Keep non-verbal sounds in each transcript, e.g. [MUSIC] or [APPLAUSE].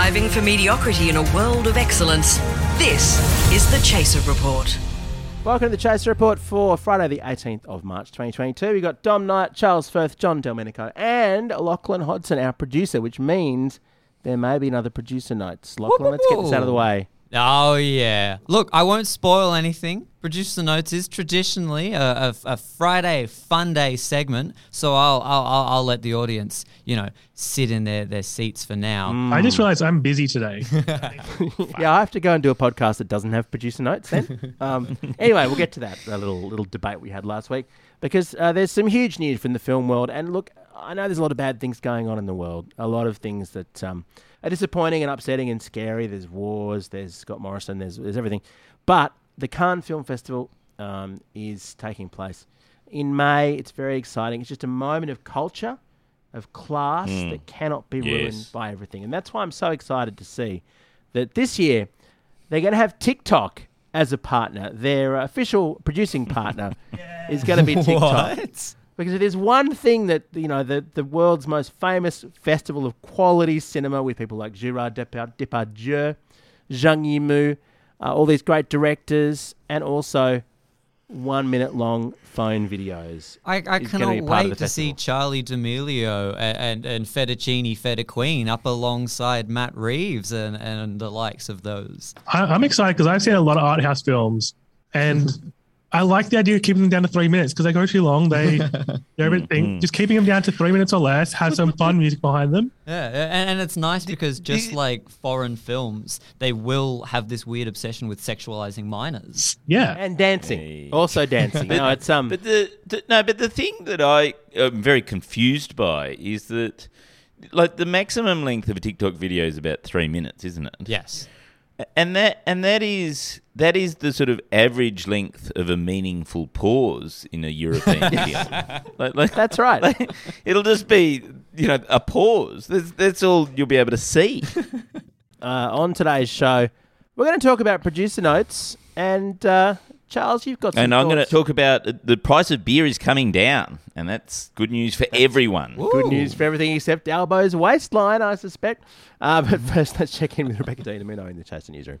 Striving for mediocrity in a world of excellence. This is the Chaser Report. Welcome to the Chaser Report for Friday, the 18th of March, 2022. We've got Dom Knight, Charles Firth, John Delmenico, and Lachlan Hodson, our producer, which means there may be another producer night. Lachlan, let's get this out of the way. Oh yeah. Look, I won't spoil anything. Producer notes is traditionally a, a, a Friday fun day segment, so I'll, I'll I'll I'll let the audience, you know, sit in their, their seats for now. I just realized I'm busy today. [LAUGHS] Yeah, I have to go and do a podcast that doesn't have producer notes then. [LAUGHS] um, anyway, we'll get to that a little little debate we had last week because uh, there's some huge news from the film world. And look, I know there's a lot of bad things going on in the world, a lot of things that um, are disappointing and upsetting and scary. There's wars, there's Scott Morrison, there's, there's everything. But the Cannes Film Festival um, is taking place in May. It's very exciting. It's just a moment of culture, of class that cannot be ruined by everything. And that's why I'm so excited to see that this year they're going to have TikTok as a partner. Their official producing partner [LAUGHS] is going to be TikTok. Because if there's one thing that you know, the the world's most famous festival of quality cinema with people like Gérard Depard- Depardieu, Zhang Yimou, uh, all these great directors, and also one minute long phone videos. I, I is cannot be part of wait the to see. Charli D'Amelio and, and, and Fettuccine Feta Queen up alongside Matt Reeves and, and the likes of those. I, I'm excited because I've seen a lot of art house films, and [LAUGHS] I like the idea of keeping them down to three minutes because they go too long. They, [LAUGHS] they're a bit thing. Just keeping them down to three minutes or less. Have some fun [LAUGHS] music behind them. Yeah, and, and it's nice because just like foreign films, they will have this weird obsession with sexualizing minors. Yeah, and dancing, Hey. also dancing. no, it's um. But the, the no, but the thing that I am very confused by is that, like, the maximum length of a TikTok video is about three minutes, isn't it? Yes. And that and that is that is the sort of average length of a meaningful pause in a European [LAUGHS] video. Like, like, That's right. like, it'll just be you know a pause. That's, that's all you'll be able to see. [LAUGHS] uh, on today's show, we're going to talk about producer notes. And uh, Charles, you've got some and I'm going to talk about uh, the price of beer is coming down, and that's good news for everyone. Good news for everything except Albo's waistline, I suspect. Uh, [LAUGHS] but first, let's check in with Rebecca De Unamuno in the Chaser newsroom.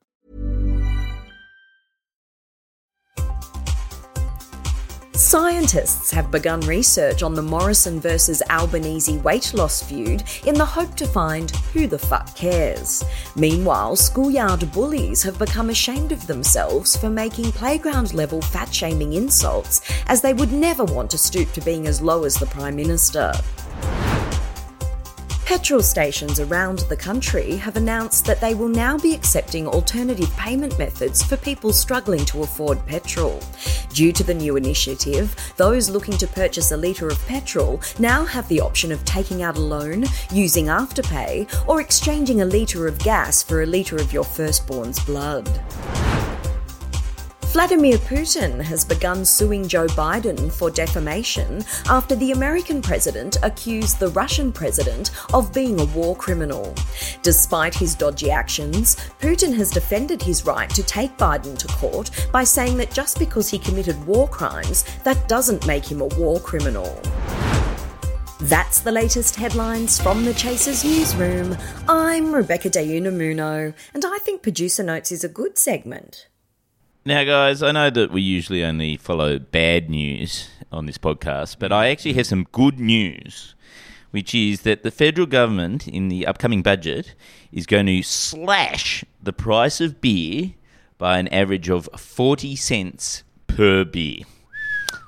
Scientists have begun research on the Morrison versus Albanese weight loss feud in the hope to find who the fuck cares. Meanwhile, schoolyard bullies have become ashamed of themselves for making playground level fat shaming insults, as they would never want to stoop to being as low as the Prime Minister. Petrol stations around the country have announced that they will now be accepting alternative payment methods for people struggling to afford petrol. Due to the new initiative, those looking to purchase a litre of petrol now have the option of taking out a loan, using Afterpay, or exchanging a litre of gas for a litre of your firstborn's blood. Vladimir Putin has begun suing Joe Biden for defamation after the American president accused the Russian president of being a war criminal. Despite his dodgy actions, Putin has defended his right to take Biden to court by saying that just because he committed war crimes, that doesn't make him a war criminal. That's the latest headlines from the Chasers newsroom. I'm Rebecca De Unamuno, and I think Producer Notes is a good segment. Now, guys, I know that we usually only follow bad news on this podcast, but I actually have some good news, which is that the federal government in the upcoming budget is going to slash the price of beer by an average of 40 cents per beer.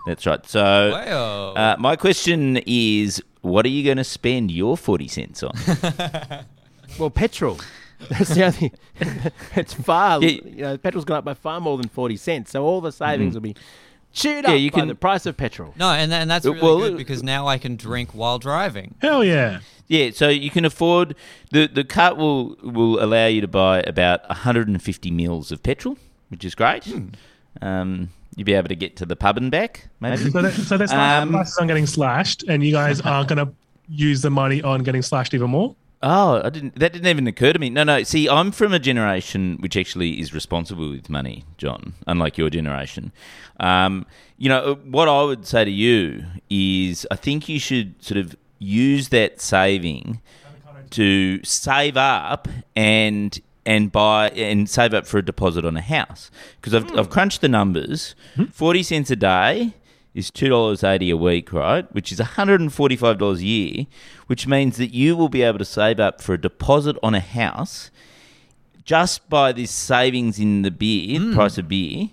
That's right. So, Wow. uh, my question is what are you going to spend your 40 cents on? [LAUGHS] Well, petrol. That's the only. it's far. Yeah. You know, petrol's gone up by far more than forty cents. So all the savings will be chewed Yeah, up you by can- the price of petrol. No, and, and that's Uh, really well, good uh, because now I can drink while driving. hell yeah. Yeah, so you can afford the the cart will will allow you to buy about 150 mils of petrol, which is great. Um, you'll be able to get to the pub and back, maybe. So, that, so that's why Um, prices aren't getting slashed, and you guys are going to use the money on getting slashed even more. Oh, I didn't. That didn't even occur to me. No, no. See, I'm from a generation which actually is responsible with money, John. Unlike your generation, um, you know what I would say to you is, I think you should sort of use that saving to save up and and buy and save up for a deposit on a house because I've, I've crunched the numbers. Forty cents a day is two dollars eighty a week, right? Which is one hundred and forty five dollars a year, which means that you will be able to save up for a deposit on a house just by this savings in the beer price of beer,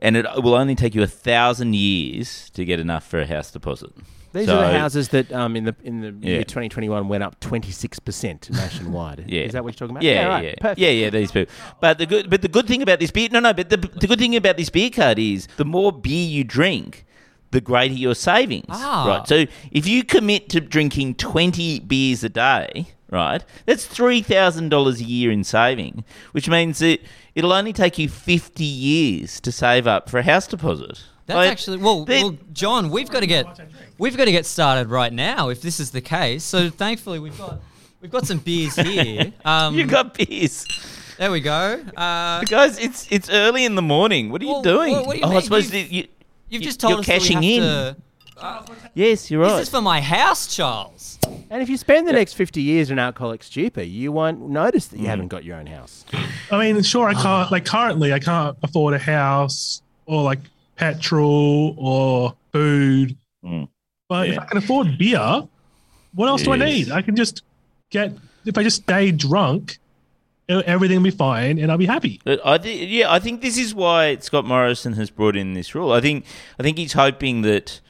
and it will only take you a thousand years to get enough for a house deposit. These So- are the houses that um, in the in the Yeah. year 2021 went up 26 percent nationwide. [LAUGHS] Yeah, is that what you're talking about? Yeah, right. yeah, Perfect. yeah, yeah. These people, but the good, but the good thing about this beer, no, no, but the the good thing about this beer card is the more beer you drink, the greater your savings. Ah. Right. So if you commit to drinking twenty beers a day, right, that's three thousand dollars a year in saving, which means that it'll only take you fifty years to save up for a house deposit. That's Like, actually well, well, John. We've got to get we've got to get started right now if this is the case. So thankfully we've got we've got some beers here. [LAUGHS] Um, you got beers. there we go. Uh, Guys, it's it's early in the morning. What are you doing? well, what do you oh, I mean? suppose You've- you, you've you- just told you're us that we cashing have in. to- Yes, you're right. This is for my house, Charles. And if you spend the next 50 years in alcoholic stupor, you won't notice that you Mm. haven't got your own house. I mean, sure, I can't like currently I can't afford a house or like petrol or food. Mm. But if I can afford beer, what else do I need? I can just get if I just stay drunk, everything will be fine and I'll be happy. I thi- yeah, I think this is why Scott Morrison has brought in this rule. I think I think he's hoping that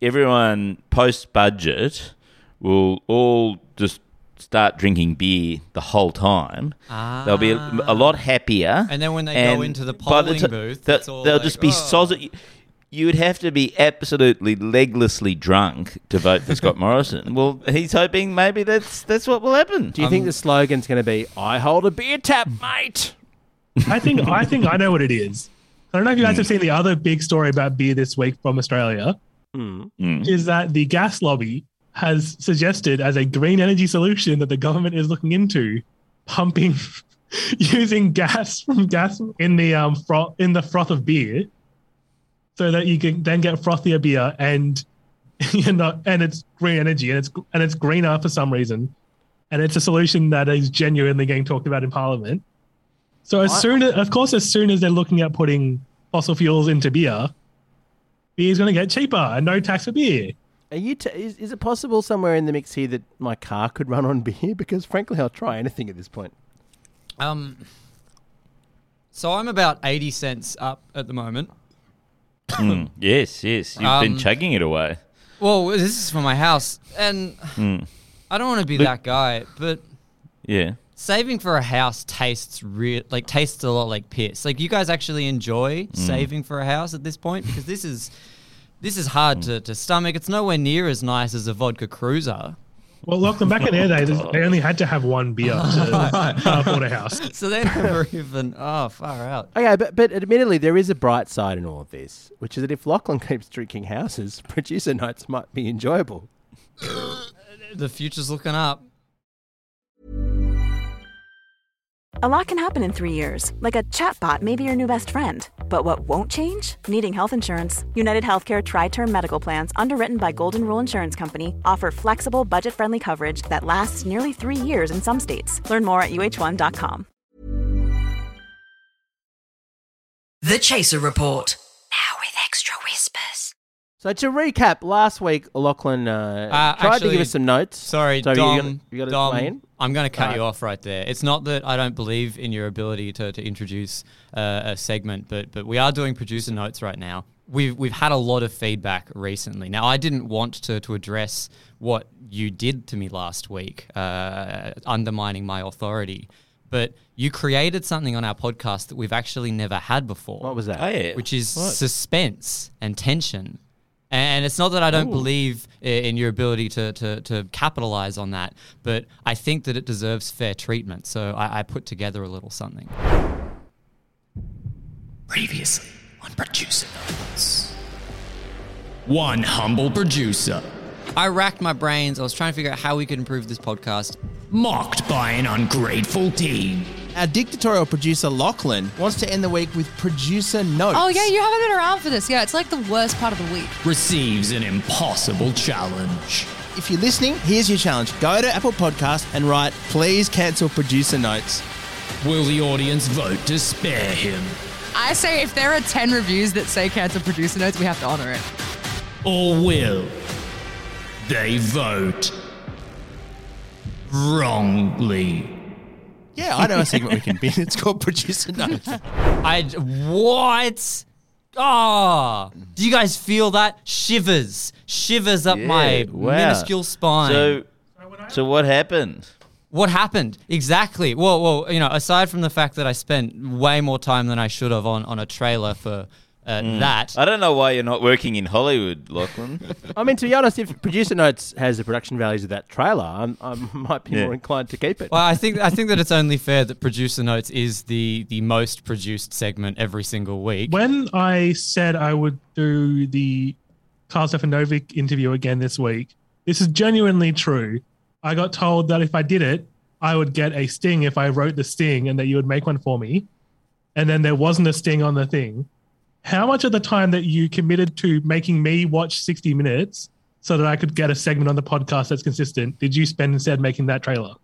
everyone post budget will all just start drinking beer the whole time. Ah. They'll be a, a lot happier. And then when they go into the by polling ti- booth, they'll, it's all they'll like, just be "Oh." soz- You would have to be absolutely leglessly drunk to vote for Scott [LAUGHS] Morrison. Well, he's hoping maybe that's that's what will happen. Do you Um, think the slogan's going to be, I hold a beer tap, mate? I think I think I know what it is. I don't know if you guys have seen the other big story about beer this week from Australia. Mm. Is that the gas lobby has suggested as a green energy solution that the government is looking into pumping [LAUGHS] using gas from gas in the um froth in the froth of beer so that you can then get frothier beer and [LAUGHS] you know and it's green energy and it's and it's greener for some reason and it's a solution that is genuinely getting talked about in parliament so as I- soon as of course as soon as they're looking at putting fossil fuels into beer beer is going to get cheaper and no tax for beer Are you t- is, is it possible somewhere in the mix here that my car could run on [LAUGHS] beer? Because frankly, I'll try anything at this point. Um, so I'm about eighty cents up at the moment. Mm. [LAUGHS] Yes, yes. You've been Um, chugging it away. Well, this is for my house, and Mm. I don't want to be Look- that guy, but Yeah. saving for a house tastes real like tastes a lot like piss. Like you guys actually enjoy Mm. saving for a house at this point because this is this is hard to, to stomach. It's nowhere near as nice as a vodka cruiser. Well, look, them back in their day, [LAUGHS] they only had to have one beer to [LAUGHS] afford a house. [LAUGHS] So they never even oh far out. Okay, but, but admittedly, there is a bright side in all of this, which is that if Lachlan keeps drinking houses, producer nights might be enjoyable. [COUGHS] The future's looking up. A lot can happen in three years, like a chatbot may be your new best friend. But what won't change? Needing health insurance. United Healthcare Tri Term Medical Plans, underwritten by Golden Rule Insurance Company, offer flexible, budget friendly coverage that lasts nearly three years in some states. Learn more at uh1.com. The Chaser Report. Now with extra whispers. So to recap, last week Lachlan uh, Uh, tried to actually- give us some notes. Sorry, so Dom. you got, you got to Dom, weigh in? I'm going to cut Alright. you off right there. It's not that I don't believe in your ability to, to introduce uh, a segment, but but we are doing producer notes right now. We've we've had a lot of feedback recently. Now, I didn't want to to address what you did to me last week, uh, undermining my authority. But you created something on our podcast that we've actually never had before What was that? Oh, yeah. which is What? suspense and tension. And it's not that I don't believe in your ability to, to, to capitalize on that, but I think that it deserves fair treatment. So I, I put together a little something. Previously on Producer Notes. One humble producer I racked my brains. I was trying to figure out how we could improve this podcast. Mocked by an ungrateful team. Our dictatorial producer Lachlan wants to end the week with producer notes. Oh, yeah, you haven't been around for this. Yeah, it's like the worst part of the week. Receives an impossible challenge. If you're listening, here's your challenge. Go to Apple Podcast and write, please cancel producer notes. Will the audience vote to spare him? I say if there are 10 reviews that say cancel producer notes, we have to honor it. Or will they vote wrongly? Yeah, I know a segment we can bin. It's called producer [LAUGHS] notes. I what? Ah, do you guys feel that shivers, shivers up my wow. minuscule spine? So, so what happened? what happened exactly? Well, well, you know, aside from the fact that I spent way more time than I should have on on a trailer for uh, that. I don't know why you're not working in Hollywood, Lachlan. [LAUGHS] I mean, to be honest, if producer notes has the production values of that trailer, I'm, I might be Yeah. more inclined to keep it. Well, I think I think that it's only fair that producer notes is the the most produced segment every single week. When I said I would do the Karl Stefanovic interview again this week, this is genuinely true. I got told that if I did it, I would get a sting if I wrote the sting and that you would make one for me. And then there wasn't a sting on the thing. How much of the time that you committed to making me watch 60 minutes so that I could get a segment on the podcast that's consistent did you spend instead making that trailer?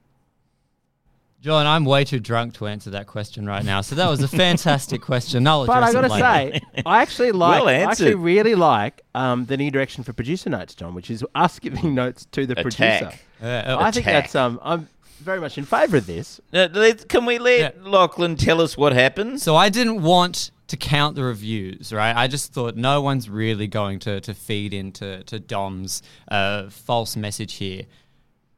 John, I'm way too drunk to answer that question right now. So that was a fantastic [LAUGHS] question. I'll But I got to say, I actually like, Well I actually really like um, the new direction for producer notes, John, which is us giving [LAUGHS] notes to the producer. Attack. Uh, I think Attack. that's um, I'm very much in favour of this. Now, let- can we let Yeah. Lachlan tell us what happened? So I didn't want to count the reviews, right? I just thought no one's really going to, to feed into to Dom's uh, false message here.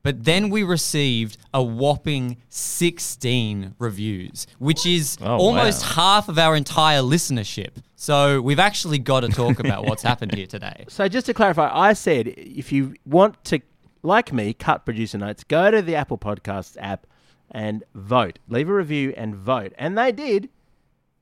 But then we received a whopping 16 reviews, which is Oh, almost wow. half of our entire listenership. So we've actually got to talk about what's [LAUGHS] happened here today. So just to clarify, I said if you want to, like me, cut producer notes, go to the Apple Podcasts app and vote. Leave a review and vote. And they did.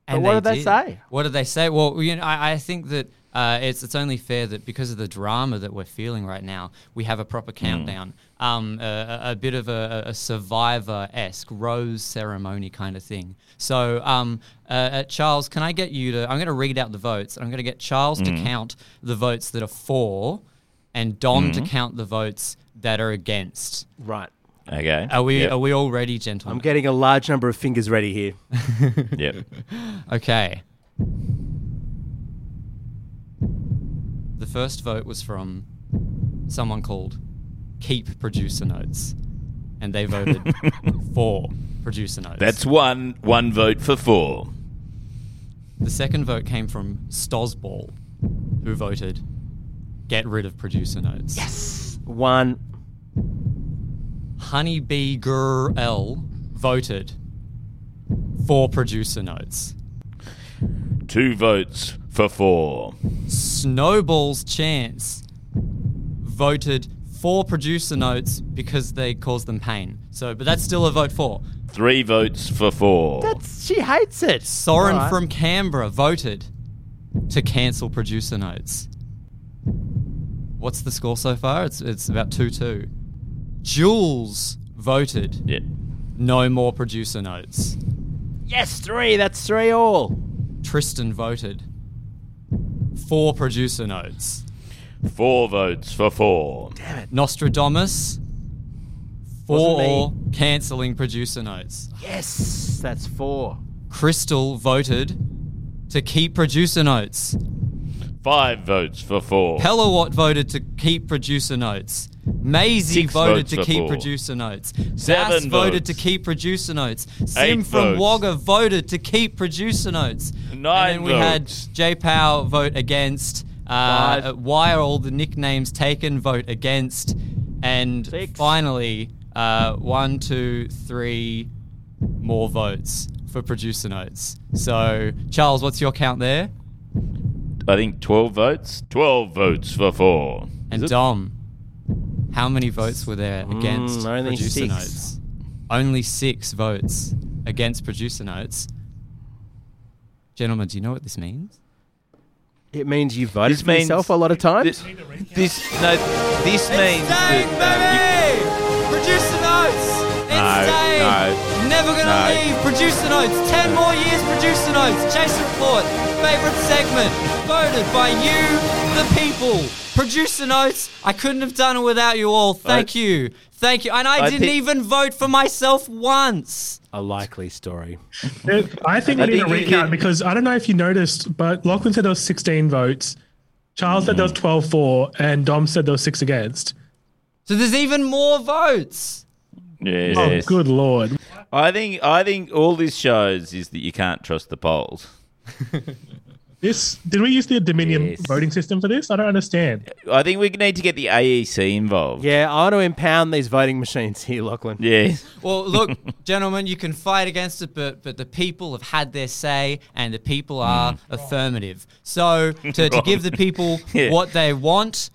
But what did they say? What did they say? Well, you know, I, I think that uh, it's it's only fair that because of the drama that we're feeling right now, we have a proper countdown, um, a, a, bit of a, a survivor esque rose ceremony kind of thing. So, um, uh, uh, Charles, can I get you to? I'm going to read out the votes. I'm going to get Charles to count the votes that are for, and Dom to count the votes that are against. Right. Okay. Are we Yep. are we all ready, gentlemen? I'm getting a large number of fingers ready here. [LAUGHS] Yep. [LAUGHS] Okay. The first vote was from someone called Keep Producer Notes, and they voted [LAUGHS] for Producer Notes. That's one. One vote for four. the second vote came from Stosball, who voted Get rid of Producer Notes. Yes. One. Honeybee Girl voted for Producer Notes. Two votes for four. Snowball's Chance voted for producer notes because they cause them pain. So, but that's still a vote for. Three votes for four. That's she hates it. Soren Alright. from Canberra voted to cancel producer notes. What's the score so far? It's it's about two two. Jules voted yeah. no more producer notes. Yes, three. That's three all. Tristan voted Four producer notes. Four votes for four. Damn it. Nostradamus. Four cancelling producer notes. Yes, that's four. Crystal voted to keep producer notes. Five votes for four. Pellawatt voted to keep producer notes. Maisie Six voted to keep four. producer notes. Seven Bass voted votes. to keep producer notes. Sim Eight from votes. Wagga voted to keep producer notes. Nine and then we votes. had J Pow vote against. Uh, Five. why are all the nicknames taken? Vote against. And Six. finally, uh, one, two, three more votes for producer notes. So, Charles, what's your count there? I think 12 votes. 12 votes for four. And Dom, how many votes were there against Mm, only producer six. notes? Only six votes against producer notes. Gentlemen, do you know what this means? It means you voted This for means- yourself a lot of times. This, this no, this means that um, you- Producer notes. It's No, staying. no, Never gonna no. leave. Producer notes. Ten more years. Producer notes. Jason Fort. Favorite segment. Voted by you, the people. Producer notes. I couldn't have done it without you all. Thank I- you. Thank you. And I, I didn't think- even vote for myself once. A likely story. I think we I need a think you- recount you- because I don't know if you noticed, but Lachlan said there was 16 votes. Charles said there was 12 for, and Dom said there was six against. So there's even more votes. Oh, yes. Oh, good lord! I think I think all this shows is that you can't trust the polls. [LAUGHS] This did we use the Dominion Yes. voting system for this? I don't understand. I think we need to get the AEC involved. Yeah, I want to impound these voting machines here, Lachlan. Yes. [LAUGHS] Well, look, [LAUGHS] gentlemen, you can fight against it, but but the people have had their say, and the people are hmm. affirmative. So to, to give the people Yeah. what they want,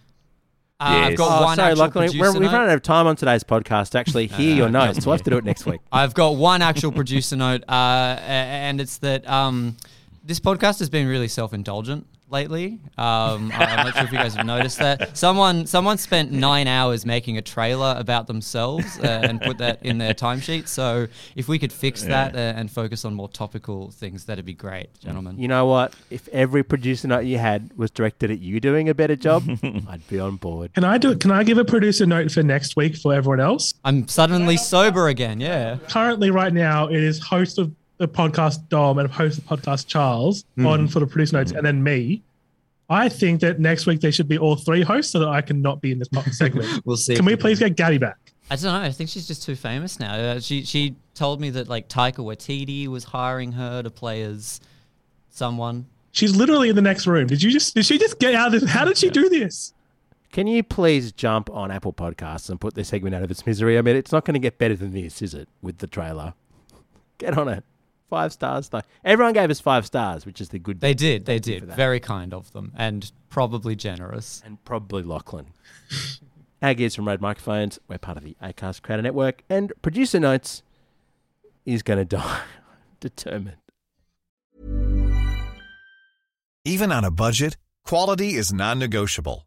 uh, I've got Oh, one sorry, actual Lachlan. producer We're, we've run out of time on today's podcast to actually [LAUGHS] hear your notes, so we'll have to do it next week. [LAUGHS] I've got one actual producer note, uh, and it's that um, this podcast has been really self-indulgent lately. Um, I- I'm not sure if you guys have noticed that. Someone someone spent nine hours making a trailer about themselves uh, and put that in their timesheet. So if we could fix that uh, and focus on more topical things, that'd be great, gentlemen. You know what? If every producer note you had was directed at you doing a better job, [LAUGHS] I'd be on board. Can I do? Can I give a producer note for next week for everyone else? I'm suddenly sober again. Yeah. Currently, right now, it is host of the podcast Dom and host the podcast Charles on for the producer notes, and then me. I think that next week they should be all three hosts so that I can not be in this po- [LAUGHS] segment. We'll see. Can we please get Gabby back? I don't know. I think she's just too famous now. Uh, she she told me that like Taika Waititi was hiring her to play as someone. She's literally in the next room. Did you just? Did she just get out of this? How did she do this? Can you please jump on Apple Podcasts and put this segment out of its misery? I mean, it's not going to get better than this, is it? With the trailer, get on it. Five stars though. Everyone gave us five stars, which is the good. They did. They Thank you did. Very kind of them, and probably generous. and probably Lachlan. [LAUGHS] Our gears from Rode Microphones. We're part of the Acast Creator Network, and producer notes is going to die. [LAUGHS] Determined. Even on a budget, quality is non-negotiable.